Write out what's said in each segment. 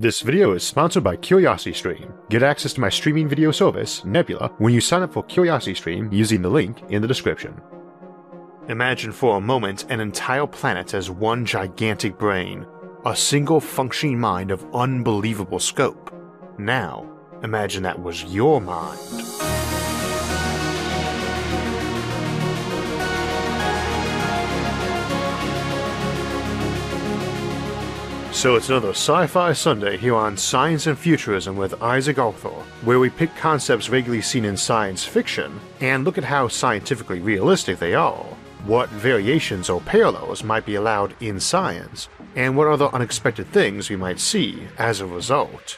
This video is sponsored by CuriosityStream. Get access to my streaming video service, Nebula, when you sign up for CuriosityStream using the link in the description. Imagine for a moment an entire planet as one gigantic brain, a single functioning mind of unbelievable scope. Now, imagine that was your mind. So it's another Sci-Fi Sunday here on Science and Futurism with Isaac Arthur, where we pick concepts regularly seen in science fiction and look at how scientifically realistic they are, what variations or parallels might be allowed in science, and what other unexpected things we might see as a result.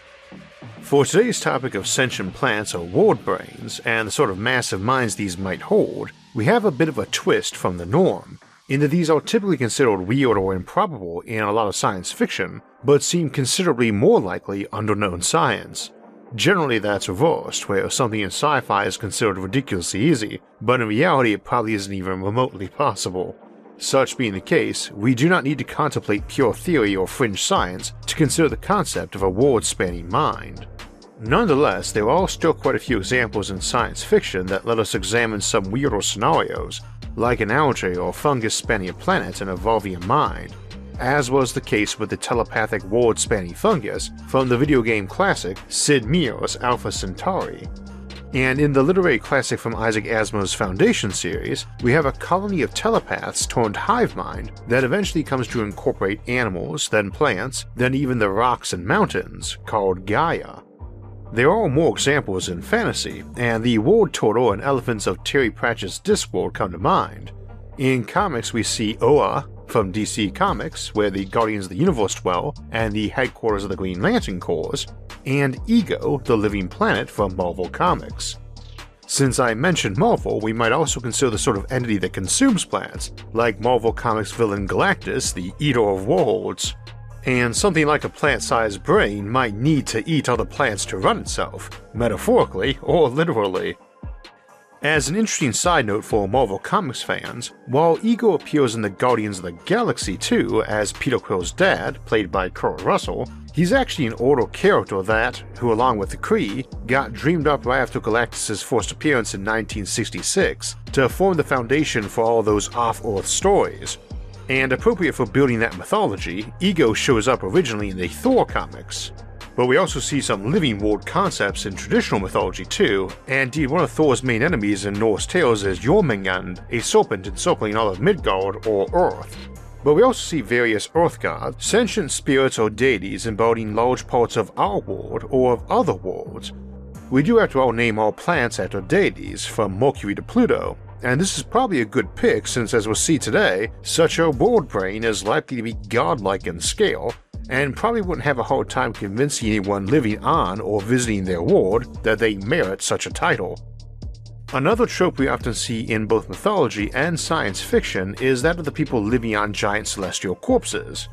For today's topic of sentient planets or world brains and the sort of massive minds these might hold, we have a bit of a twist from the norm in that these are typically considered weird or improbable in a lot of science fiction, but seem considerably more likely under known science. Generally, that's reversed, where something in sci fi is considered ridiculously easy, but in reality, it probably isn't even remotely possible. Such being the case, we do not need to contemplate pure theory or fringe science to consider the concept of a world spanning mind. Nonetheless, there are still quite a few examples in science fiction that let us examine some weirder scenarios like an algae or fungus spanning a planet and evolving a mind, as was the case with the telepathic ward spanning fungus from the video game classic Sid Meier's Alpha Centauri. And in the literary classic from Isaac Asimov's Foundation series, we have a colony of telepaths turned hive mind that eventually comes to incorporate animals, then plants, then even the rocks and mountains, called Gaia. There are more examples in fantasy, and the World Turtle and Elephants of Terry Pratchett's Discworld come to mind. In comics, we see Oa from DC Comics, where the Guardians of the Universe dwell and the headquarters of the Green Lantern Corps, and Ego, the living planet from Marvel Comics. Since I mentioned Marvel, we might also consider the sort of entity that consumes planets, like Marvel Comics villain Galactus, the Eater of Worlds, and something like a plant sized brain might need to eat other plants to run itself, metaphorically or literally. As an interesting side note for Marvel Comics fans, while Ego appears in the Guardians of the Galaxy 2 as Peter Quill's dad, played by Kurt Russell, he's actually an older character that, who along with the Kree, got dreamed up right after Galactus' first appearance in 1966 to form the foundation for all those off-Earth stories, and appropriate for building that mythology, Ego shows up originally in the Thor comics. But we also see some living world concepts in traditional mythology too, and indeed one of Thor's main enemies in Norse tales is Jormungand, a serpent encircling all of Midgard or Earth. But we also see various Earth gods, sentient spirits or deities embodying large parts of our world or of other worlds. We do after all name all plants after deities, from Mercury to Pluto, and this is probably a good pick since, as we'll see today, such a world brain is likely to be godlike in scale, and probably wouldn't have a hard time convincing anyone living on or visiting their world that they merit such a title. Another trope we often see in both mythology and science fiction is that of the people living on giant celestial corpses.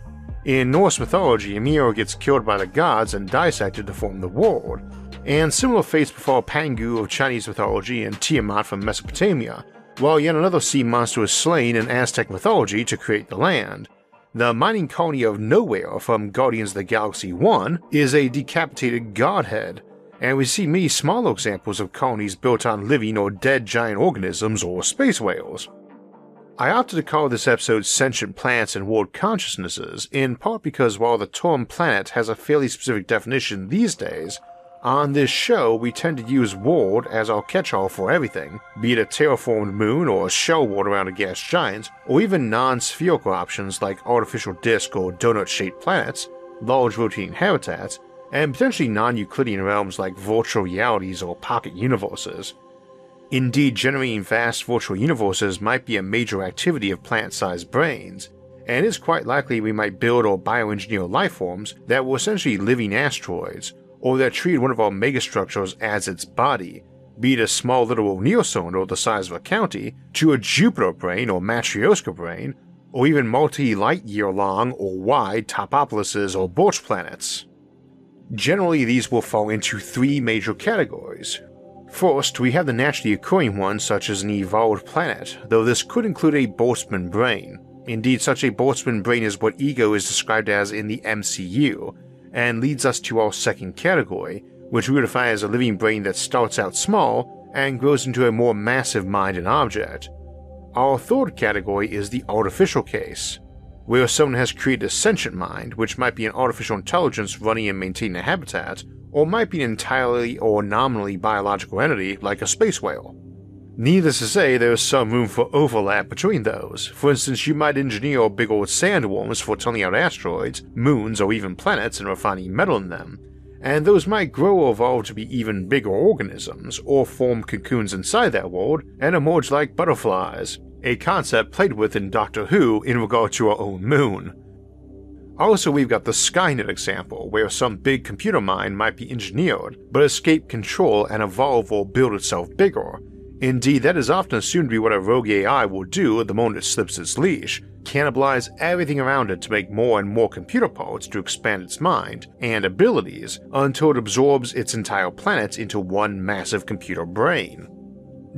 In Norse mythology, Ymir gets killed by the gods and dissected to form the world, and similar fates befall Pangu of Chinese mythology and Tiamat from Mesopotamia, while yet another sea monster is slain in Aztec mythology to create the land. The mining colony of Nowhere from Guardians of the Galaxy 1 is a decapitated godhead, and we see many smaller examples of colonies built on living or dead giant organisms or space whales. I opted to call this episode Sentient Planets and World Consciousnesses in part because while the term planet has a fairly specific definition these days, on this show, we tend to use world as our catch all for everything, be it a terraformed moon or a shell world around a gas giant, or even non spherical options like artificial disk or donut shaped planets, large rotating habitats, and potentially non Euclidean realms like virtual realities or pocket universes. Indeed, generating vast virtual universes might be a major activity of plant sized brains, and it's quite likely we might build or bioengineer life forms that were essentially living asteroids or that treated one of our megastructures as its body, be it a small little neocylinder the size of a county, to a Jupiter brain or Matryoshka brain, or even multi light year long or wide Topopolises or Birch planets. Generally, these will fall into three major categories. First, we have the naturally occurring ones such as an evolved planet, though this could include a Boltzmann brain. Indeed, such a Boltzmann brain is what Ego is described as in the MCU, and leads us to our second category, which we define as a living brain that starts out small and grows into a more massive mind and object. Our third category is the artificial case, where someone has created a sentient mind, which might be an artificial intelligence running and maintaining a habitat, or might be an entirely or nominally biological entity like a space whale. Needless to say, there is some room for overlap between those. For instance, you might engineer big old sandworms for tunneling out asteroids, moons, or even planets and refining metal in them, and those might grow or evolve to be even bigger organisms, or form cocoons inside that world and emerge like butterflies, a concept played with in Doctor Who in regard to our own moon. Also, we've got the Skynet example, where some big computer mind might be engineered, but escape control and evolve or build itself bigger. Indeed, that is often assumed to be what a rogue AI will do at the moment it slips its leash cannibalize everything around it to make more and more computer parts to expand its mind and abilities until it absorbs its entire planet into one massive computer brain.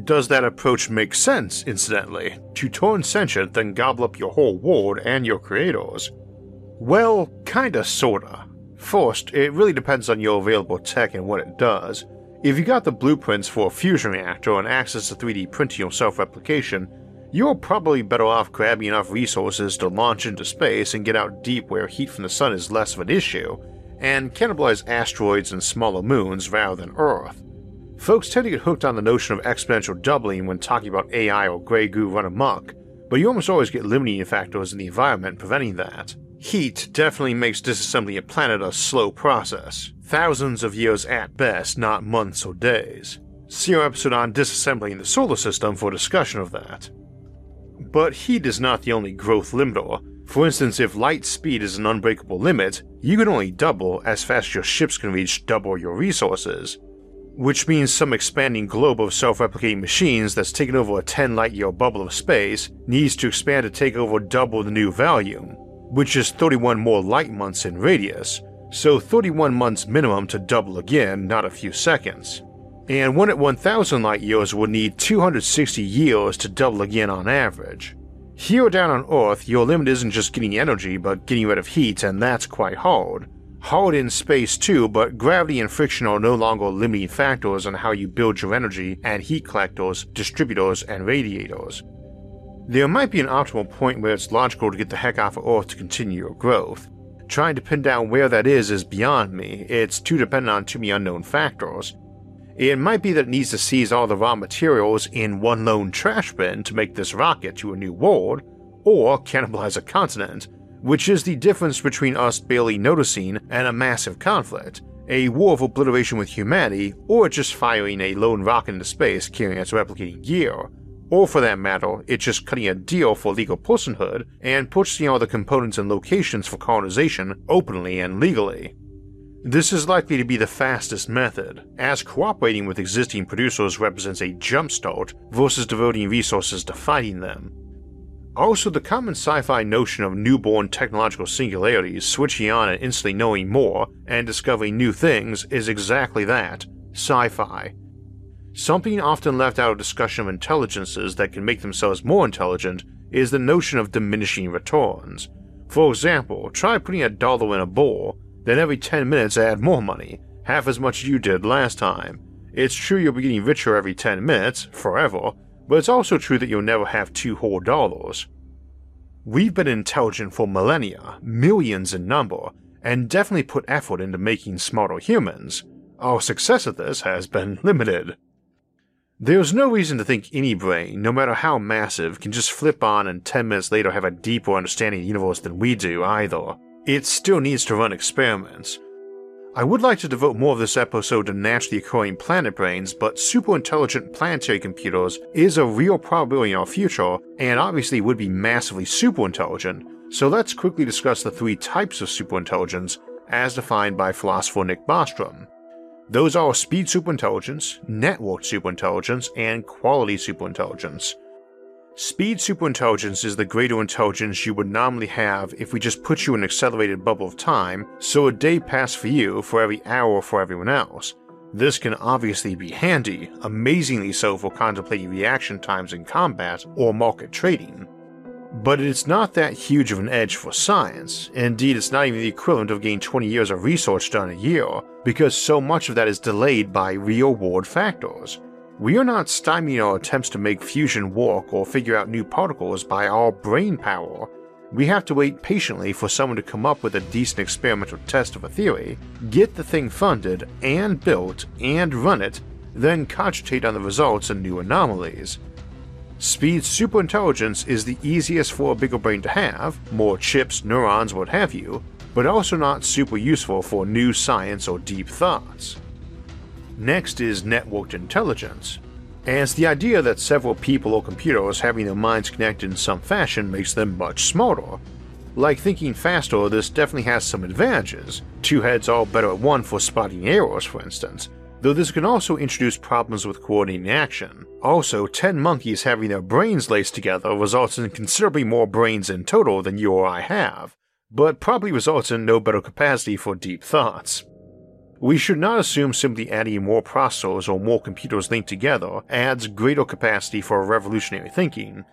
Does that approach make sense, incidentally? To turn sentient, then gobble up your whole world and your creators? Well, kinda sorta. First, it really depends on your available tech and what it does. If you got the blueprints for a fusion reactor and access to 3D printing or self replication, you're probably better off grabbing enough resources to launch into space and get out deep where heat from the sun is less of an issue, and cannibalize asteroids and smaller moons rather than Earth. Folks tend to get hooked on the notion of exponential doubling when talking about AI or Grey Goo run amok, but you almost always get limiting factors in the environment preventing that. Heat definitely makes disassembling a planet a slow process, thousands of years at best, not months or days. See our episode on disassembling the solar system for discussion of that. But heat is not the only growth limiter. For instance, if light speed is an unbreakable limit, you can only double as fast as your ships can reach double your resources, which means some expanding globe of self replicating machines that's taken over a 10 light year bubble of space needs to expand to take over double the new volume, which is 31 more light months in radius, so 31 months minimum to double again, not a few seconds. And one at 1000 light years would need 260 years to double again on average. Here down on Earth, your limit isn't just getting energy, but getting rid of heat, and that's quite hard. Hard in space too, but gravity and friction are no longer limiting factors on how you build your energy and heat collectors, distributors, and radiators. There might be an optimal point where it's logical to get the heck off of Earth to continue your growth. Trying to pin down where that is is beyond me, it's too dependent on too many unknown factors. It might be that it needs to seize all the raw materials in one lone trash bin to make this rocket to a new world, or cannibalize a continent, which is the difference between us barely noticing and a massive conflict, a war of obliteration with humanity, or just firing a lone rocket into space carrying its replicating gear, or for that matter, it's just cutting a deal for legal personhood and purchasing all the components and locations for colonization openly and legally. This is likely to be the fastest method, as cooperating with existing producers represents a jumpstart versus devoting resources to fighting them. Also, the common sci fi notion of newborn technological singularities switching on and instantly knowing more and discovering new things is exactly that sci fi. Something often left out of discussion of intelligences that can make themselves more intelligent is the notion of diminishing returns. For example, try putting a dollar in a bowl, then every 10 minutes add more money, half as much as you did last time. It's true you'll be getting richer every 10 minutes, forever, but it's also true that you'll never have two whole dollars. We've been intelligent for millennia, millions in number, and definitely put effort into making smarter humans. Our success at this has been limited. There's no reason to think any brain, no matter how massive, can just flip on and 10 minutes later have a deeper understanding of the universe than we do either. It still needs to run experiments, I would like to devote more of this episode to naturally occurring planet brains, but super intelligent planetary computers is a real probability in our future, and obviously would be massively super intelligent, so let's quickly discuss the three types of superintelligence as defined by philosopher Nick Bostrom. Those are speed superintelligence, network superintelligence, and quality superintelligence. Speed superintelligence is the greater intelligence you would normally have if we just put you in an accelerated bubble of time, so a day passed for you for every hour for everyone else. This can obviously be handy, amazingly so for contemplating reaction times in combat or market trading. But it's not that huge of an edge for science, indeed, it's not even the equivalent of getting 20 years of research done a year, because so much of that is delayed by real world factors. We are not stymieing our attempts to make fusion work or figure out new particles by our brain power. We have to wait patiently for someone to come up with a decent experimental test of a theory, get the thing funded and built and run it, then cogitate on the results and new anomalies. Speed superintelligence is the easiest for a bigger brain to have, more chips, neurons, what have you, but also not super useful for new science or deep thoughts. Next is networked intelligence. As the idea that several people or computers having their minds connected in some fashion makes them much smarter. Like thinking faster, this definitely has some advantages. Two heads are better at one for spotting errors, for instance, though this can also introduce problems with coordinating action. Also, 10 monkeys having their brains laced together results in considerably more brains in total than you or I have, but probably results in no better capacity for deep thoughts. We should not assume simply adding more processors or more computers linked together adds greater capacity for revolutionary thinking.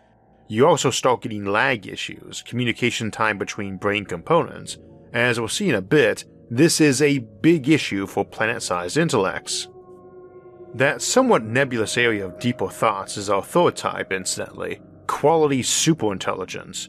You also start getting lag issues, communication time between brain components. As we'll see in a bit, this is a big issue for planet sized intellects. That somewhat nebulous area of deeper thoughts is our third type, incidentally quality superintelligence.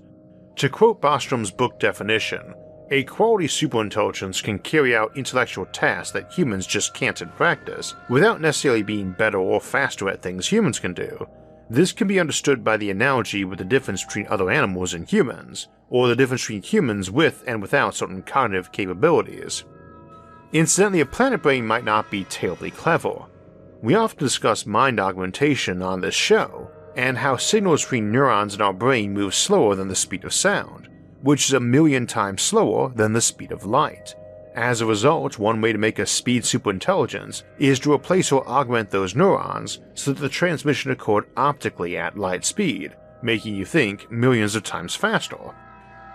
To quote Bostrom's book definition, a quality superintelligence can carry out intellectual tasks that humans just can't in practice, without necessarily being better or faster at things humans can do. This can be understood by the analogy with the difference between other animals and humans, or the difference between humans with and without certain cognitive capabilities. Incidentally, a planet brain might not be terribly clever. We often discuss mind augmentation on this show, and how signals between neurons in our brain move slower than the speed of sound which is a million times slower than the speed of light. As a result, one way to make a speed superintelligence is to replace or augment those neurons so that the transmission occurred optically at light speed, making you think millions of times faster.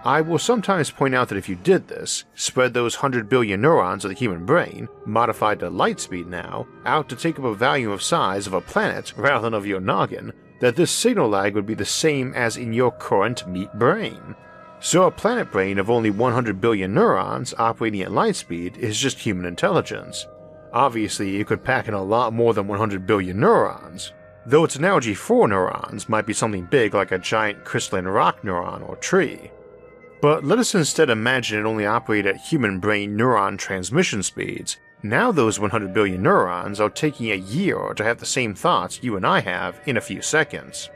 I will sometimes point out that if you did this, spread those 100 billion neurons of the human brain, modified to light speed now, out to take up a volume of size of a planet rather than of your noggin, that this signal lag would be the same as in your current meat brain. So a planet brain of only 100 billion neurons operating at light speed is just human intelligence. Obviously, it could pack in a lot more than 100 billion neurons, though its analogy for neurons might be something big like a giant crystalline rock neuron or tree. But let us instead imagine it only operated at human brain neuron transmission speeds. Now those 100 billion neurons are taking a year to have the same thoughts you and I have in a few seconds.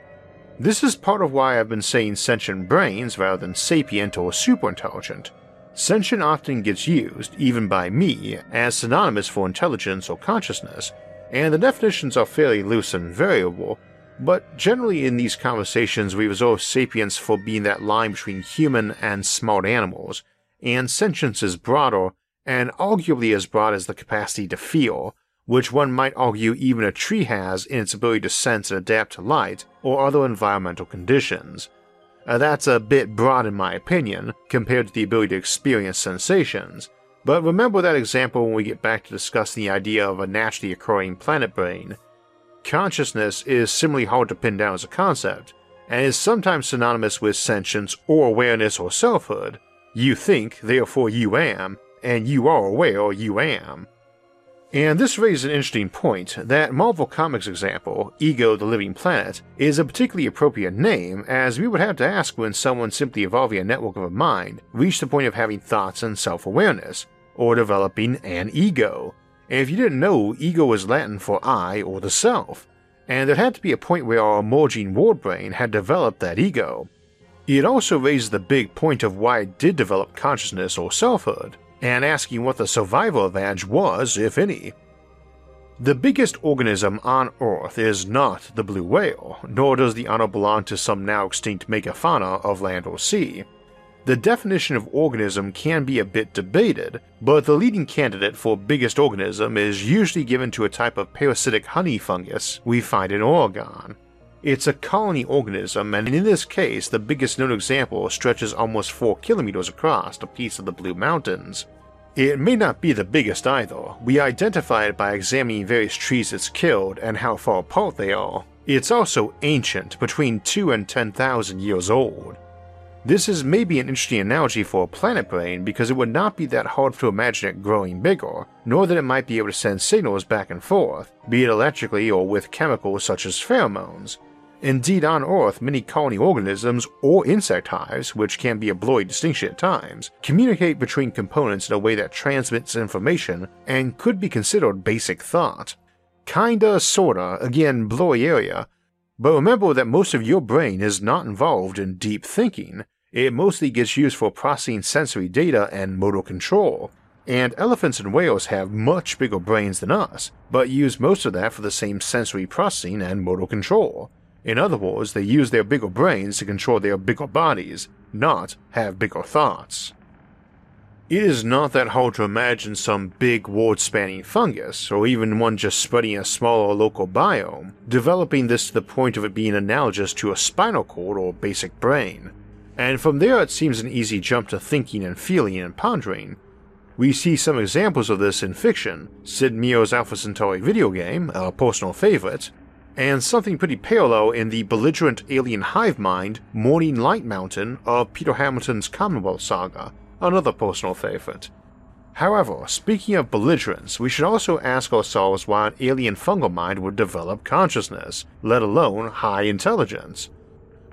This is part of why I've been saying sentient brains rather than sapient or superintelligent. Sentient often gets used, even by me, as synonymous for intelligence or consciousness, and the definitions are fairly loose and variable, but generally in these conversations we reserve sapience for being that line between human and smart animals, and sentience is broader, and arguably as broad as the capacity to feel, which one might argue even a tree has in its ability to sense and adapt to light or other environmental conditions. Uh, that's a bit broad in my opinion, compared to the ability to experience sensations, but remember that example when we get back to discussing the idea of a naturally occurring planet brain. Consciousness is similarly hard to pin down as a concept, and is sometimes synonymous with sentience or awareness or selfhood. You think, therefore you am, and you are aware you am. And this raises an interesting point that Marvel Comics example, Ego the Living Planet, is a particularly appropriate name as we would have to ask when someone simply evolving a network of a mind reached the point of having thoughts and self awareness, or developing an ego. And if you didn't know, ego is Latin for I or the self, and there had to be a point where our emerging world brain had developed that ego. It also raises the big point of why it did develop consciousness or selfhood and asking what the survival advantage was, if any. The biggest organism on Earth is not the blue whale, nor does the honor belong to some now extinct megafauna of land or sea. The definition of organism can be a bit debated, but the leading candidate for biggest organism is usually given to a type of parasitic honey fungus we find in Oregon. It's a colony organism, and in this case, the biggest known example stretches almost 4 kilometers across a piece of the Blue Mountains. It may not be the biggest either. We identify it by examining various trees it's killed and how far apart they are. It's also ancient, between 2 and 10,000 years old. This is maybe an interesting analogy for a planet brain because it would not be that hard to imagine it growing bigger, nor that it might be able to send signals back and forth, be it electrically or with chemicals such as pheromones. Indeed, on Earth, many colony organisms or insect hives, which can be a blurry distinction at times, communicate between components in a way that transmits information and could be considered basic thought. Kinda, sorta, again, blurry area, but remember that most of your brain is not involved in deep thinking, it mostly gets used for processing sensory data and motor control. And elephants and whales have much bigger brains than us, but use most of that for the same sensory processing and motor control. In other words, they use their bigger brains to control their bigger bodies, not have bigger thoughts. It is not that hard to imagine some big world spanning fungus, or even one just spreading a smaller local biome, developing this to the point of it being analogous to a spinal cord or basic brain and from there it seems an easy jump to thinking and feeling and pondering. We see some examples of this in fiction, Sid Meier's Alpha Centauri video game, a personal favorite, and something pretty parallel in the belligerent alien hive mind Morning Light Mountain of Peter Hamilton's Commonwealth saga, another personal favorite. However, speaking of belligerence, we should also ask ourselves why an alien fungal mind would develop consciousness, let alone high intelligence.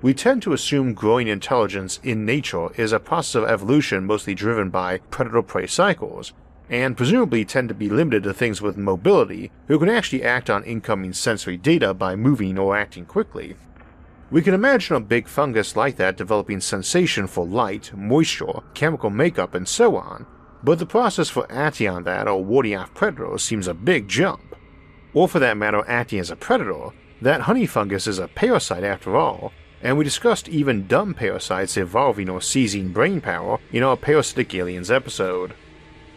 We tend to assume growing intelligence in nature is a process of evolution mostly driven by predator prey cycles, and presumably tend to be limited to things with mobility who can actually act on incoming sensory data by moving or acting quickly. We can imagine a big fungus like that developing sensation for light, moisture, chemical makeup, and so on, but the process for acting on that or warding off predators seems a big jump. Or for that matter, acting as a predator, that honey fungus is a parasite after all, and we discussed even dumb parasites evolving or seizing brain power in our Parasitic Aliens episode.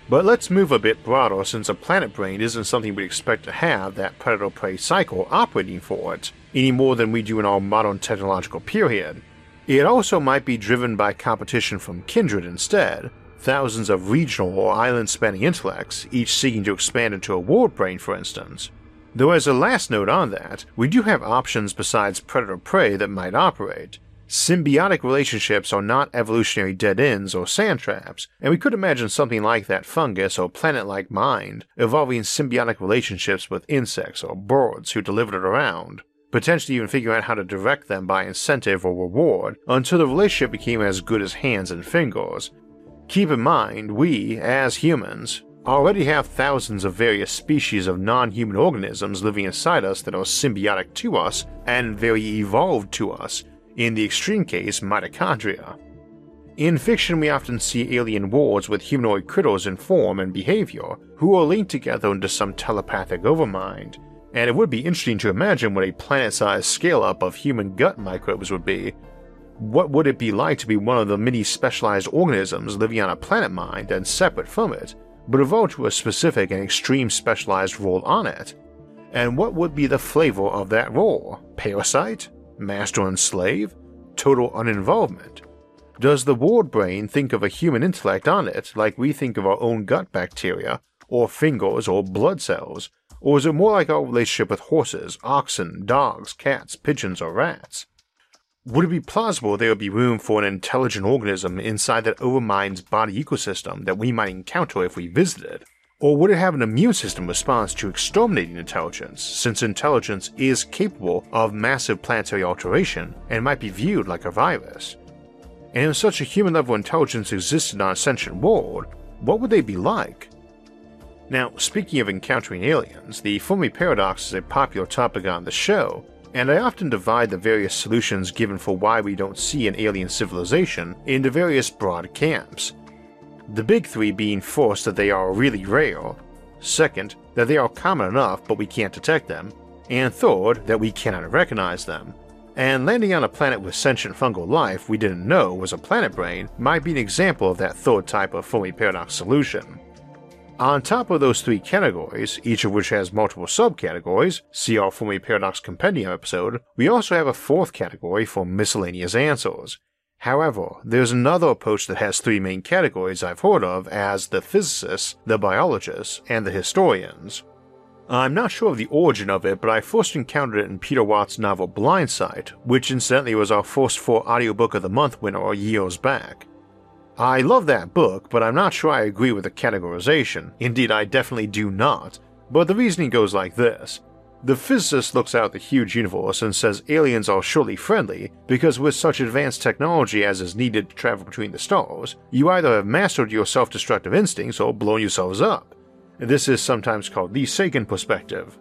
But let's move a bit broader since a planet brain isn't something we'd expect to have that predator prey cycle operating for it, any more than we do in our modern technological period. It also might be driven by competition from kindred instead, thousands of regional or island spanning intellects, each seeking to expand into a world brain, for instance. Though, as a last note on that, we do have options besides predator prey that might operate. Symbiotic relationships are not evolutionary dead ends or sand traps, and we could imagine something like that fungus or planet like mind evolving symbiotic relationships with insects or birds who delivered it around, potentially even figuring out how to direct them by incentive or reward until the relationship became as good as hands and fingers. Keep in mind, we, as humans, already have thousands of various species of non human organisms living inside us that are symbiotic to us and very evolved to us, in the extreme case, mitochondria. In fiction, we often see alien worlds with humanoid critters in form and behavior who are linked together into some telepathic overmind, and it would be interesting to imagine what a planet sized scale up of human gut microbes would be. What would it be like to be one of the many specialized organisms living on a planet mind and separate from it, but evolve to a specific and extreme specialized role on it. And what would be the flavor of that role? Parasite? Master and slave? Total uninvolvement? Does the world brain think of a human intellect on it like we think of our own gut bacteria, or fingers, or blood cells? Or is it more like our relationship with horses, oxen, dogs, cats, pigeons, or rats? Would it be plausible there would be room for an intelligent organism inside that overmind's body ecosystem that we might encounter if we visited? Or would it have an immune system response to exterminating intelligence, since intelligence is capable of massive planetary alteration and might be viewed like a virus? And if such a human level intelligence existed on a sentient world, what would they be like? Now, speaking of encountering aliens, the Fermi paradox is a popular topic on the show, and I often divide the various solutions given for why we don't see an alien civilization into various broad camps. The big three being first that they are really rare, second, that they are common enough but we can't detect them, and third, that we cannot recognize them. and landing on a planet with sentient fungal life we didn't know was a planet brain might be an example of that third type of Fermi paradox solution. On top of those three categories, each of which has multiple subcategories, see our Fermi Paradox Compendium episode, we also have a fourth category for miscellaneous answers. However, there's another approach that has three main categories I've heard of as the physicists, the biologists, and the historians. I'm not sure of the origin of it, but I first encountered it in Peter Watts' novel Blindsight, which incidentally was our first for Audiobook of the Month winner years back. I love that book, but I'm not sure I agree with the categorization. Indeed, I definitely do not. But the reasoning goes like this. The physicist looks out the huge universe and says aliens are surely friendly because with such advanced technology as is needed to travel between the stars, you either have mastered your self-destructive instincts or blown yourselves up. This is sometimes called the Sagan perspective.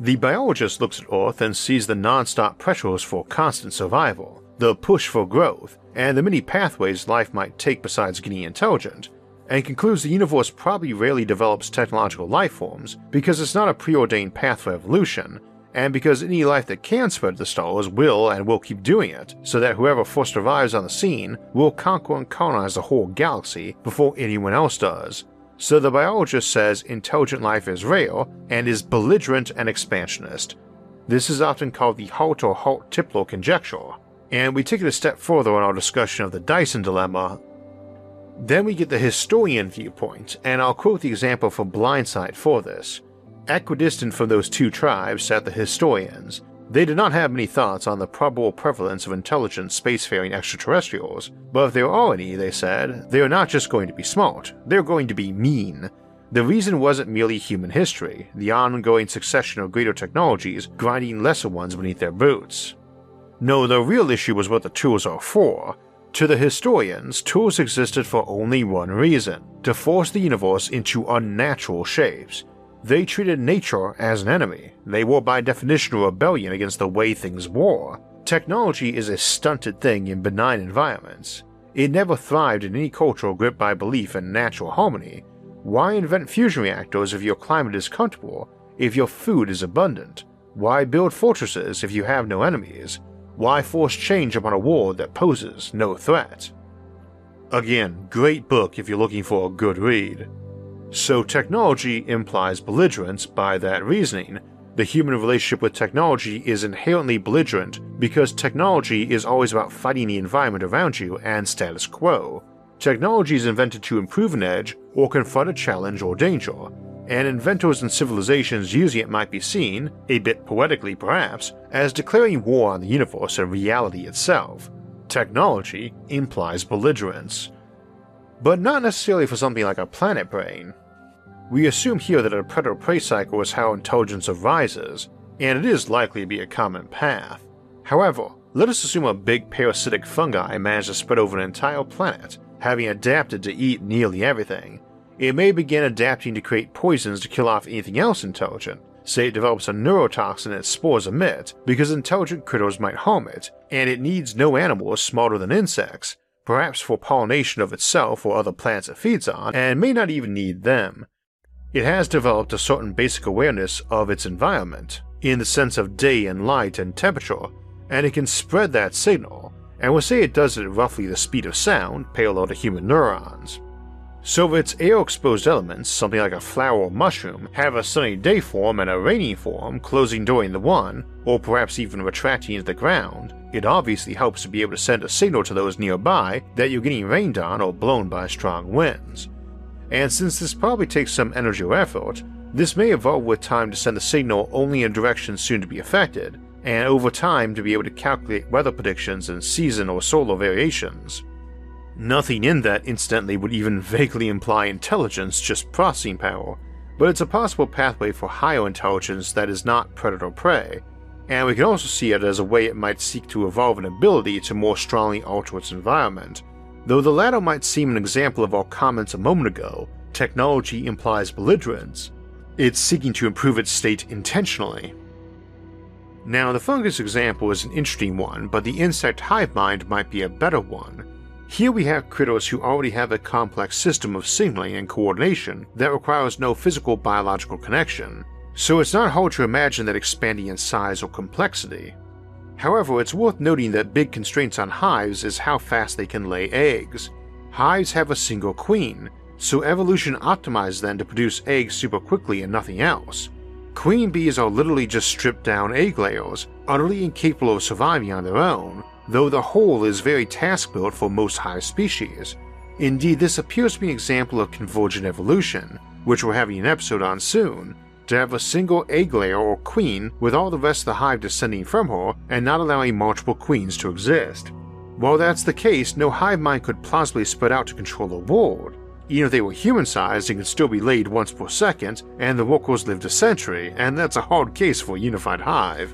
The biologist looks at Earth and sees the non-stop pressures for constant survival, the push for growth, and the many pathways life might take besides getting intelligent, and concludes the universe probably rarely develops technological life forms because it's not a preordained path for evolution, and because any life that can spread the stars will and will keep doing it, so that whoever first arrives on the scene will conquer and colonize the whole galaxy before anyone else does, so the biologist says intelligent life is rare and is belligerent and expansionist. This is often called the Hart or Hart Tipler conjecture, and we take it a step further in our discussion of the Dyson dilemma. Then we get the historian viewpoint, and I'll quote the example from Blindsight for this. Equidistant from those two tribes sat the historians, they did not have many thoughts on the probable prevalence of intelligent spacefaring extraterrestrials, but if there are any, they said, they are not just going to be smart, they're going to be mean. The reason wasn't merely human history, the ongoing succession of greater technologies grinding lesser ones beneath their boots. No, the real issue was what the tools are for. To the historians, tools existed for only one reason to force the universe into unnatural shapes, they treated nature as an enemy. They were by definition a rebellion against the way things were. Technology is a stunted thing in benign environments. It never thrived in any culture gripped by belief in natural harmony. Why invent fusion reactors if your climate is comfortable, if your food is abundant? Why build fortresses if you have no enemies? Why force change upon a world that poses no threat? Again, great book if you're looking for a good read. So technology implies belligerence by that reasoning. The human relationship with technology is inherently belligerent because technology is always about fighting the environment around you and status quo. Technology is invented to improve an edge or confront a challenge or danger, and inventors and civilizations using it might be seen, a bit poetically perhaps, as declaring war on the universe and reality itself. Technology implies belligerence. But not necessarily for something like a planet brain. We assume here that a predator prey cycle is how intelligence arises, and it is likely to be a common path. However, let us assume a big parasitic fungi managed to spread over an entire planet, having adapted to eat nearly everything. It may begin adapting to create poisons to kill off anything else intelligent. Say it develops a neurotoxin its spores emit because intelligent critters might harm it, and it needs no animals smarter than insects, perhaps for pollination of itself or other plants it feeds on, and may not even need them. It has developed a certain basic awareness of its environment, in the sense of day and light and temperature, and it can spread that signal, and we'll say it does it at roughly the speed of sound, parallel to human neurons. So if its air-exposed elements, something like a flower or mushroom, have a sunny day form and a rainy form, closing during the one, or perhaps even retracting into the ground, it obviously helps to be able to send a signal to those nearby that you're getting rained on or blown by strong winds, and since this probably takes some energy or effort, this may evolve with time to send the signal only in directions soon to be affected, and over time to be able to calculate weather predictions and season or solar variations. Nothing in that incidentally would even vaguely imply intelligence, just processing power, but it's a possible pathway for higher intelligence that is not predator prey, and we can also see it as a way it might seek to evolve an ability to more strongly alter its environment, Though the latter might seem an example of our comments a moment ago, technology implies belligerence, it's seeking to improve its state intentionally. Now, the fungus example is an interesting one, but the insect hive mind might be a better one. Here we have critters who already have a complex system of signaling and coordination that requires no physical biological connection, so it's not hard to imagine that expanding in size or complexity. However, it's worth noting that big constraints on hives is how fast they can lay eggs. Hives have a single queen, so evolution optimized them to produce eggs super quickly and nothing else. Queen bees are literally just stripped down egg layers, utterly incapable of surviving on their own, though the whole is very task built for most hive species. Indeed, this appears to be an example of convergent evolution, which we're having an episode on soon, to have a single egg layer or queen with all the rest of the hive descending from her and not allowing multiple queens to exist. While that's the case, no hive mind could plausibly spread out to control the world, even if they were human sized, they could still be laid once per second, and the workers lived a century, and that's a hard case for a unified hive.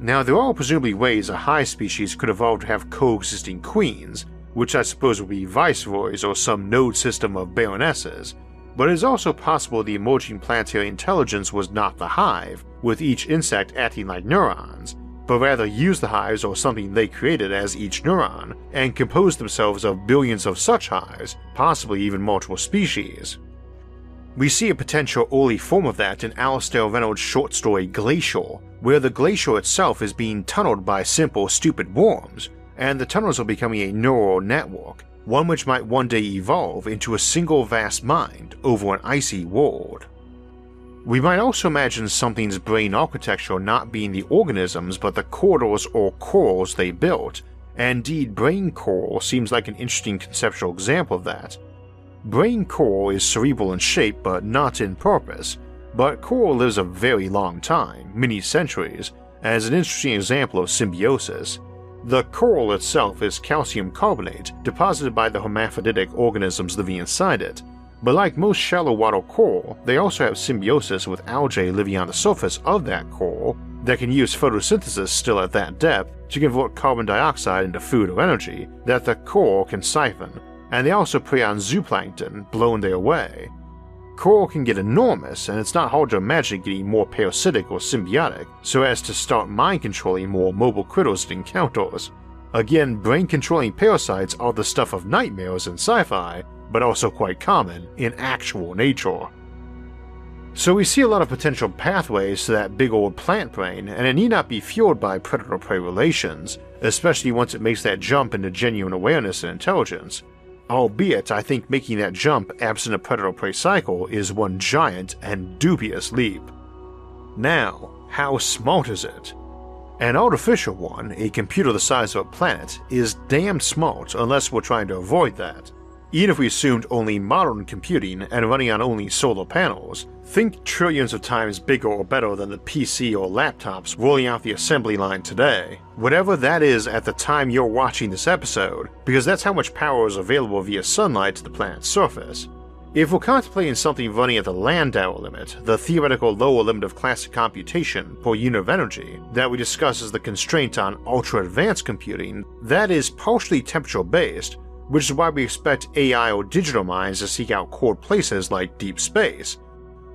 Now, there are presumably ways a high species could evolve to have coexisting queens, which I suppose would be viceroys or some node system of baronesses, but it is also possible the emerging planetary intelligence was not the hive, with each insect acting like neurons, but rather used the hives or something they created as each neuron, and composed themselves of billions of such hives, possibly even multiple species. We see a potential early form of that in Alastair Reynolds' short story Glacial, where the glacier itself is being tunneled by simple, stupid worms, and the tunnels are becoming a neural network, one which might one day evolve into a single vast mind over an icy world. We might also imagine something's brain architecture not being the organisms but the corridors or corals they built, and indeed brain coral seems like an interesting conceptual example of that. Brain coral is cerebral in shape but not in purpose, but coral lives a very long time, many centuries, as an interesting example of symbiosis. The coral itself is calcium carbonate deposited by the hermaphroditic organisms living inside it, but like most shallow water coral, they also have symbiosis with algae living on the surface of that coral that can use photosynthesis still at that depth to convert carbon dioxide into food or energy that the coral can siphon, and they also prey on zooplankton, blown their way. Coral can get enormous, and it's not hard to imagine getting more parasitic or symbiotic so as to start mind controlling more mobile critters it encounters. Again, brain controlling parasites are the stuff of nightmares in sci fi, but also quite common in actual nature. So we see a lot of potential pathways to that big old plant brain, and it need not be fueled by predator prey relations, especially once it makes that jump into genuine awareness and intelligence. Albeit, I think making that jump absent a predator prey cycle is one giant and dubious leap. Now, how smart is it? An artificial one, a computer the size of a planet, is damn smart unless we're trying to avoid that. Even if we assumed only modern computing and running on only solar panels, think trillions of times bigger or better than the PC or laptops rolling out the assembly line today. Whatever that is at the time you're watching this episode, because that's how much power is available via sunlight to the planet's surface. If we're contemplating something running at the Landauer limit, the theoretical lower limit of classic computation per unit of energy that we discuss as the constraint on ultra advanced computing, that is partially temperature based, which is why we expect AI or digital minds to seek out cold places like deep space.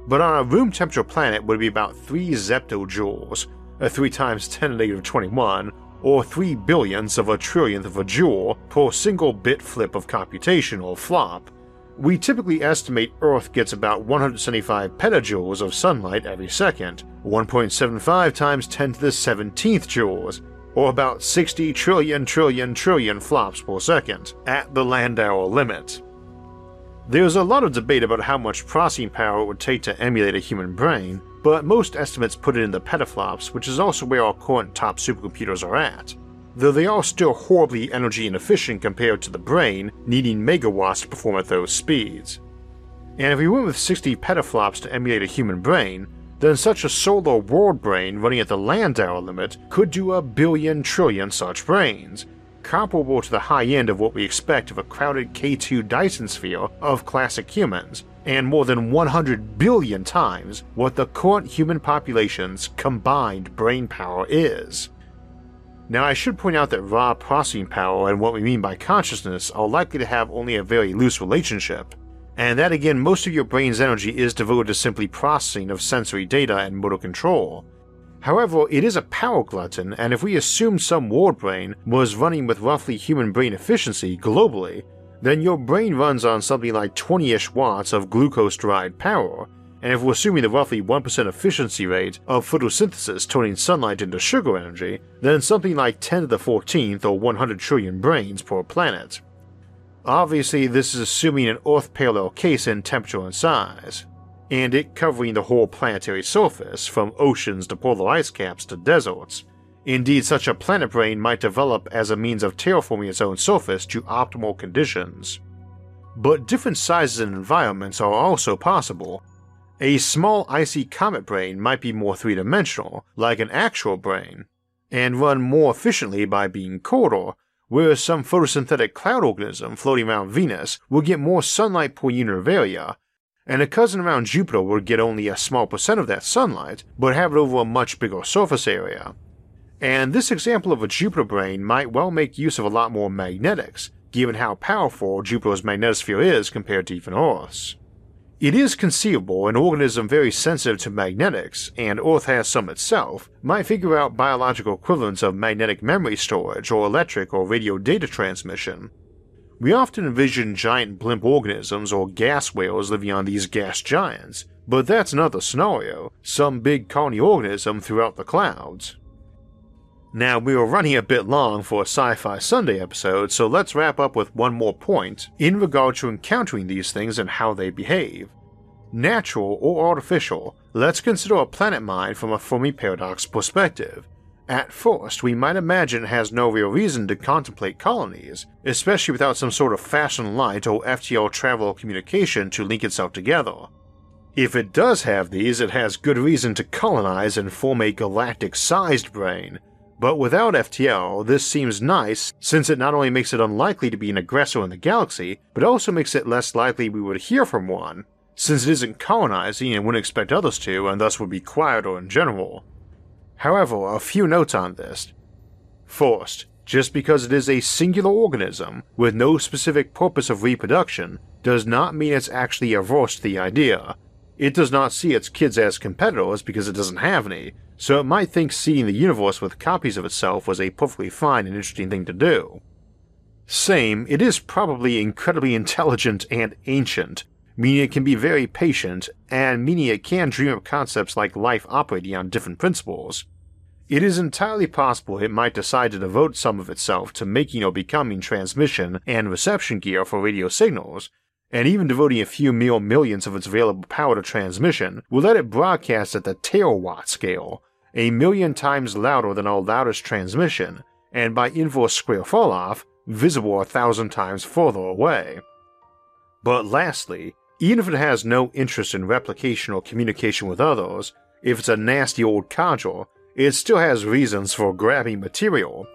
But on a room temperature planet would be about 3 zeptojoules, a 3 times 10 to the negative 21, or 3 billionths of a trillionth of a joule per single bit flip of computation or flop. We typically estimate Earth gets about 175 petajoules of sunlight every second, 1.75 times 10 to the 17th joules, or about 60 trillion trillion trillion flops per second, at the Landauer limit. There's a lot of debate about how much processing power it would take to emulate a human brain, but most estimates put it in the petaflops, which is also where our current top supercomputers are at, though they are still horribly energy inefficient compared to the brain, needing megawatts to perform at those speeds. And if we went with 60 petaflops to emulate a human brain, then such a solar world brain running at the Landauer limit could do a billion trillion such brains, comparable to the high end of what we expect of a crowded K2 Dyson sphere of classic humans, and more than 100 billion times what the current human population's combined brain power is. Now, I should point out that raw processing power and what we mean by consciousness are likely to have only a very loose relationship, and that again, most of your brain's energy is devoted to simply processing of sensory data and motor control. However, it is a power glutton, and if we assume some world brain was running with roughly human brain efficiency globally, then your brain runs on something like 20 ish watts of glucose derived power, and if we're assuming the roughly 1% efficiency rate of photosynthesis turning sunlight into sugar energy, then something like 10 to the 14th or 100 trillion brains per planet. Obviously, this is assuming an Earth parallel case in temperature and size, and it covering the whole planetary surface, from oceans to polar ice caps to deserts. Indeed, such a planet brain might develop as a means of terraforming its own surface to optimal conditions. But different sizes and environments are also possible, a small icy comet brain might be more three dimensional, like an actual brain, and run more efficiently by being colder, whereas some photosynthetic cloud organism floating around Venus will get more sunlight per unit area, and a cousin around Jupiter would get only a small percent of that sunlight, but have it over a much bigger surface area. And this example of a Jupiter brain might well make use of a lot more magnetics, given how powerful Jupiter's magnetosphere is compared to even Earth's. It is conceivable an organism very sensitive to magnetics, and Earth has some itself, might figure out biological equivalents of magnetic memory storage or electric or radio data transmission. We often envision giant blimp organisms or gas whales living on these gas giants, but that's another scenario, some big colony organism throughout the clouds. Now, we were running a bit long for a Sci Fi Sunday episode, so let's wrap up with one more point in regard to encountering these things and how they behave. Natural or artificial, let's consider a planet mind from a Fermi paradox perspective. At first, we might imagine it has no real reason to contemplate colonies, especially without some sort of fashion light or FTL travel communication to link itself together. If it does have these, it has good reason to colonize and form a galactic sized brain, but without FTL, this seems nice since it not only makes it unlikely to be an aggressor in the galaxy, but also makes it less likely we would hear from one, since it isn't colonizing and wouldn't expect others to, and thus would be quieter in general. However, a few notes on this. First, just because it is a singular organism with no specific purpose of reproduction does not mean it's actually averse to the idea. It does not see its kids as competitors because it doesn't have any, so it might think seeing the universe with copies of itself was a perfectly fine and interesting thing to do. Same, it is probably incredibly intelligent and ancient, meaning it can be very patient, and meaning it can dream up concepts like life operating on different principles. It is entirely possible it might decide to devote some of itself to making or becoming transmission and reception gear for radio signals, and even devoting a few mere millions of its available power to transmission will let it broadcast at the terawatt scale, a million times louder than our loudest transmission, and by inverse square falloff, visible a thousand times further away. But lastly, even if it has no interest in replication or communication with others, if it's a nasty old codger, it still has reasons for grabbing material.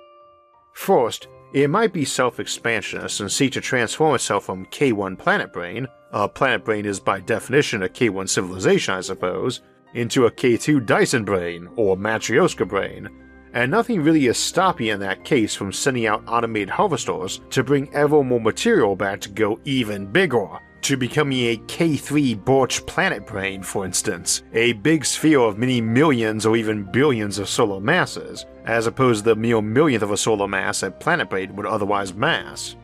First, it might be self expansionist and seek to transform itself from K1 planet brain, a planet brain is by definition a K1 civilization, I suppose, into a K2 Dyson brain, or Matryoshka brain, and nothing really is stopping in that case from sending out automated harvesters to bring ever more material back to go even bigger, to becoming a K3 Birch planet brain, for instance, a big sphere of many millions or even billions of solar masses, as opposed to the mere millionth of a solar mass a planet brain would otherwise mass.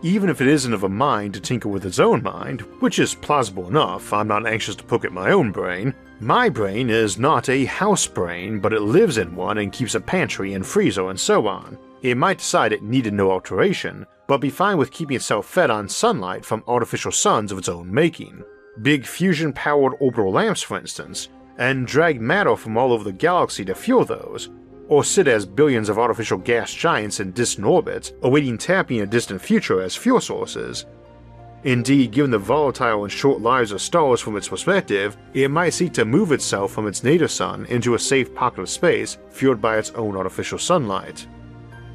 Even if it isn't of a mind to tinker with its own mind, which is plausible enough, I'm not anxious to poke at my own brain, my brain is not a house brain, but it lives in one and keeps a pantry and freezer and so on. It might decide it needed no alteration, but be fine with keeping itself fed on sunlight from artificial suns of its own making. Big fusion powered orbital lamps, for instance, and drag matter from all over the galaxy to fuel those, or sit as billions of artificial gas giants in distant orbits, awaiting tapping in a distant future as fuel sources, Indeed, given the volatile and short lives of stars from its perspective, it might seek to move itself from its native sun into a safe pocket of space fueled by its own artificial sunlight.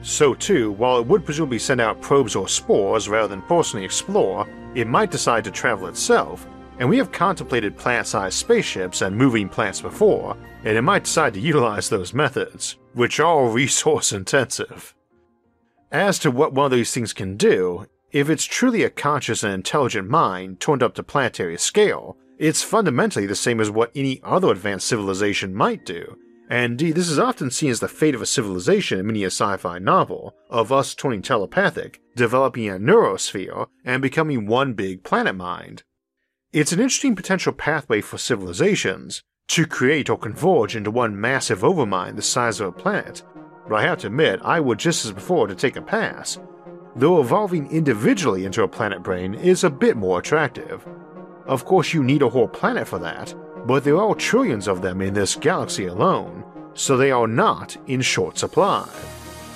So, too, while it would presumably send out probes or spores rather than personally explore, it might decide to travel itself, and we have contemplated plant sized spaceships and moving plants before, and it might decide to utilize those methods, which are resource intensive. As to what one of these things can do, if it's truly a conscious and intelligent mind turned up to planetary scale, it's fundamentally the same as what any other advanced civilization might do. And indeed, this is often seen as the fate of a civilization in many a sci fi novel, of us turning telepathic, developing a neurosphere, and becoming one big planet mind. It's an interesting potential pathway for civilizations to create or converge into one massive overmind the size of a planet, but I have to admit I would just as before to take a pass, though evolving individually into a planet brain is a bit more attractive. Of course, you need a whole planet for that, but there are trillions of them in this galaxy alone, so they are not in short supply.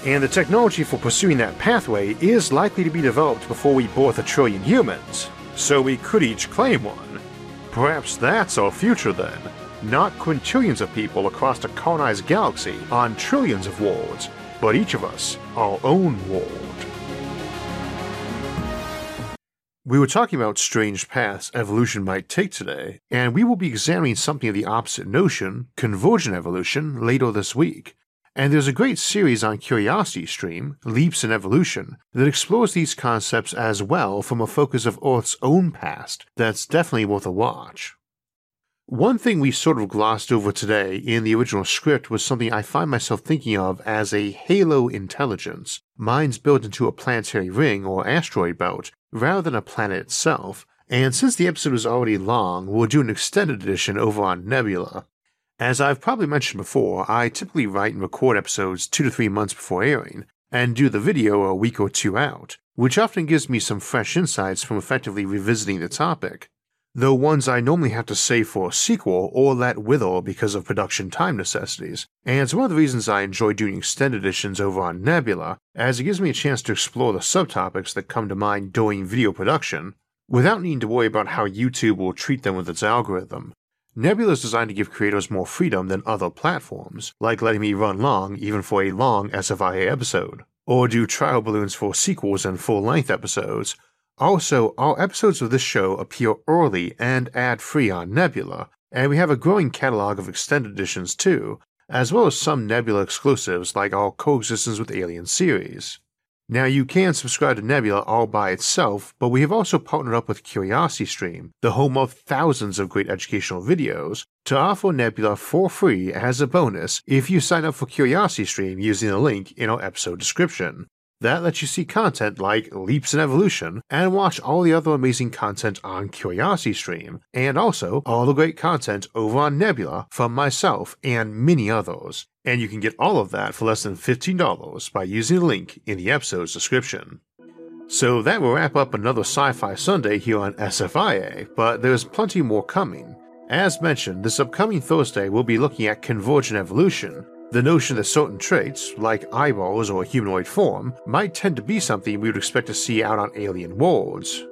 And the technology for pursuing that pathway is likely to be developed before we birth a trillion humans, so we could each claim one. Perhaps that's our future then, not quintillions of people across a colonized galaxy on trillions of worlds, but each of us our own world. We were talking about strange paths evolution might take today, and we will be examining something of the opposite notion, convergent evolution, later this week. And there's a great series on Curiosity Stream, Leaps in Evolution, that explores these concepts as well from a focus of Earth's own past that's definitely worth a watch. One thing we sort of glossed over today in the original script was something I find myself thinking of as a halo intelligence, minds built into a planetary ring or asteroid belt, rather than a planet itself, and since the episode is already long, we'll do an extended edition over on Nebula. As I've probably mentioned before, I typically write and record episodes two to three months before airing, and do the video a week or two out, which often gives me some fresh insights from effectively revisiting the topic though ones I normally have to save for a sequel or let wither because of production time necessities, and it's one of the reasons I enjoy doing extended editions over on Nebula, as it gives me a chance to explore the subtopics that come to mind during video production, without needing to worry about how YouTube will treat them with its algorithm. Nebula is designed to give creators more freedom than other platforms, like letting me run long even for a long SFIA episode, or do trial balloons for sequels and full length episodes, also, all episodes of this show appear early and ad free on Nebula, and we have a growing catalog of extended editions too, as well as some Nebula exclusives like our Coexistence with Aliens series. Now, you can subscribe to Nebula all by itself, but we have also partnered up with CuriosityStream, the home of thousands of great educational videos, to offer Nebula for free as a bonus if you sign up for CuriosityStream using the link in our episode description. That lets you see content like Leaps in Evolution and watch all the other amazing content on Curiosity Stream, and also all the great content over on Nebula from myself and many others. And you can get all of that for less than $15 by using the link in the episode's description. So that will wrap up another Sci Fi Sunday here on SFIA, but there's plenty more coming. As mentioned, this upcoming Thursday we'll be looking at convergent evolution, the notion that certain traits, like eyeballs or humanoid form, might tend to be something we would expect to see out on alien worlds.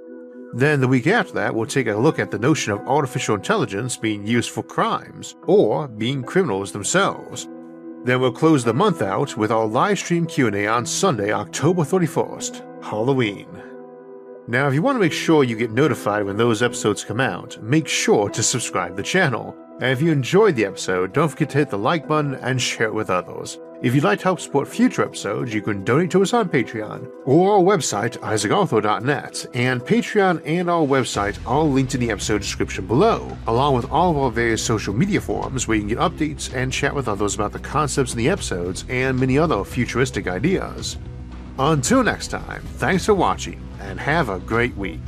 Then the week after that, we'll take a look at the notion of artificial intelligence being used for crimes, or being criminals themselves. Then we'll close the month out with our live stream Q&A on Sunday, October 31st, Halloween. Now, if you want to make sure you get notified when those episodes come out, make sure to subscribe to the channel. And if you enjoyed the episode, don't forget to hit the like button and share it with others. If you'd like to help support future episodes, you can donate to us on Patreon or our website, isaacarthur.net, and Patreon and our website are linked in the episode description below, along with all of our various social media forums where you can get updates and chat with others about the concepts in the episodes and many other futuristic ideas. Until next time, thanks for watching and have a great week.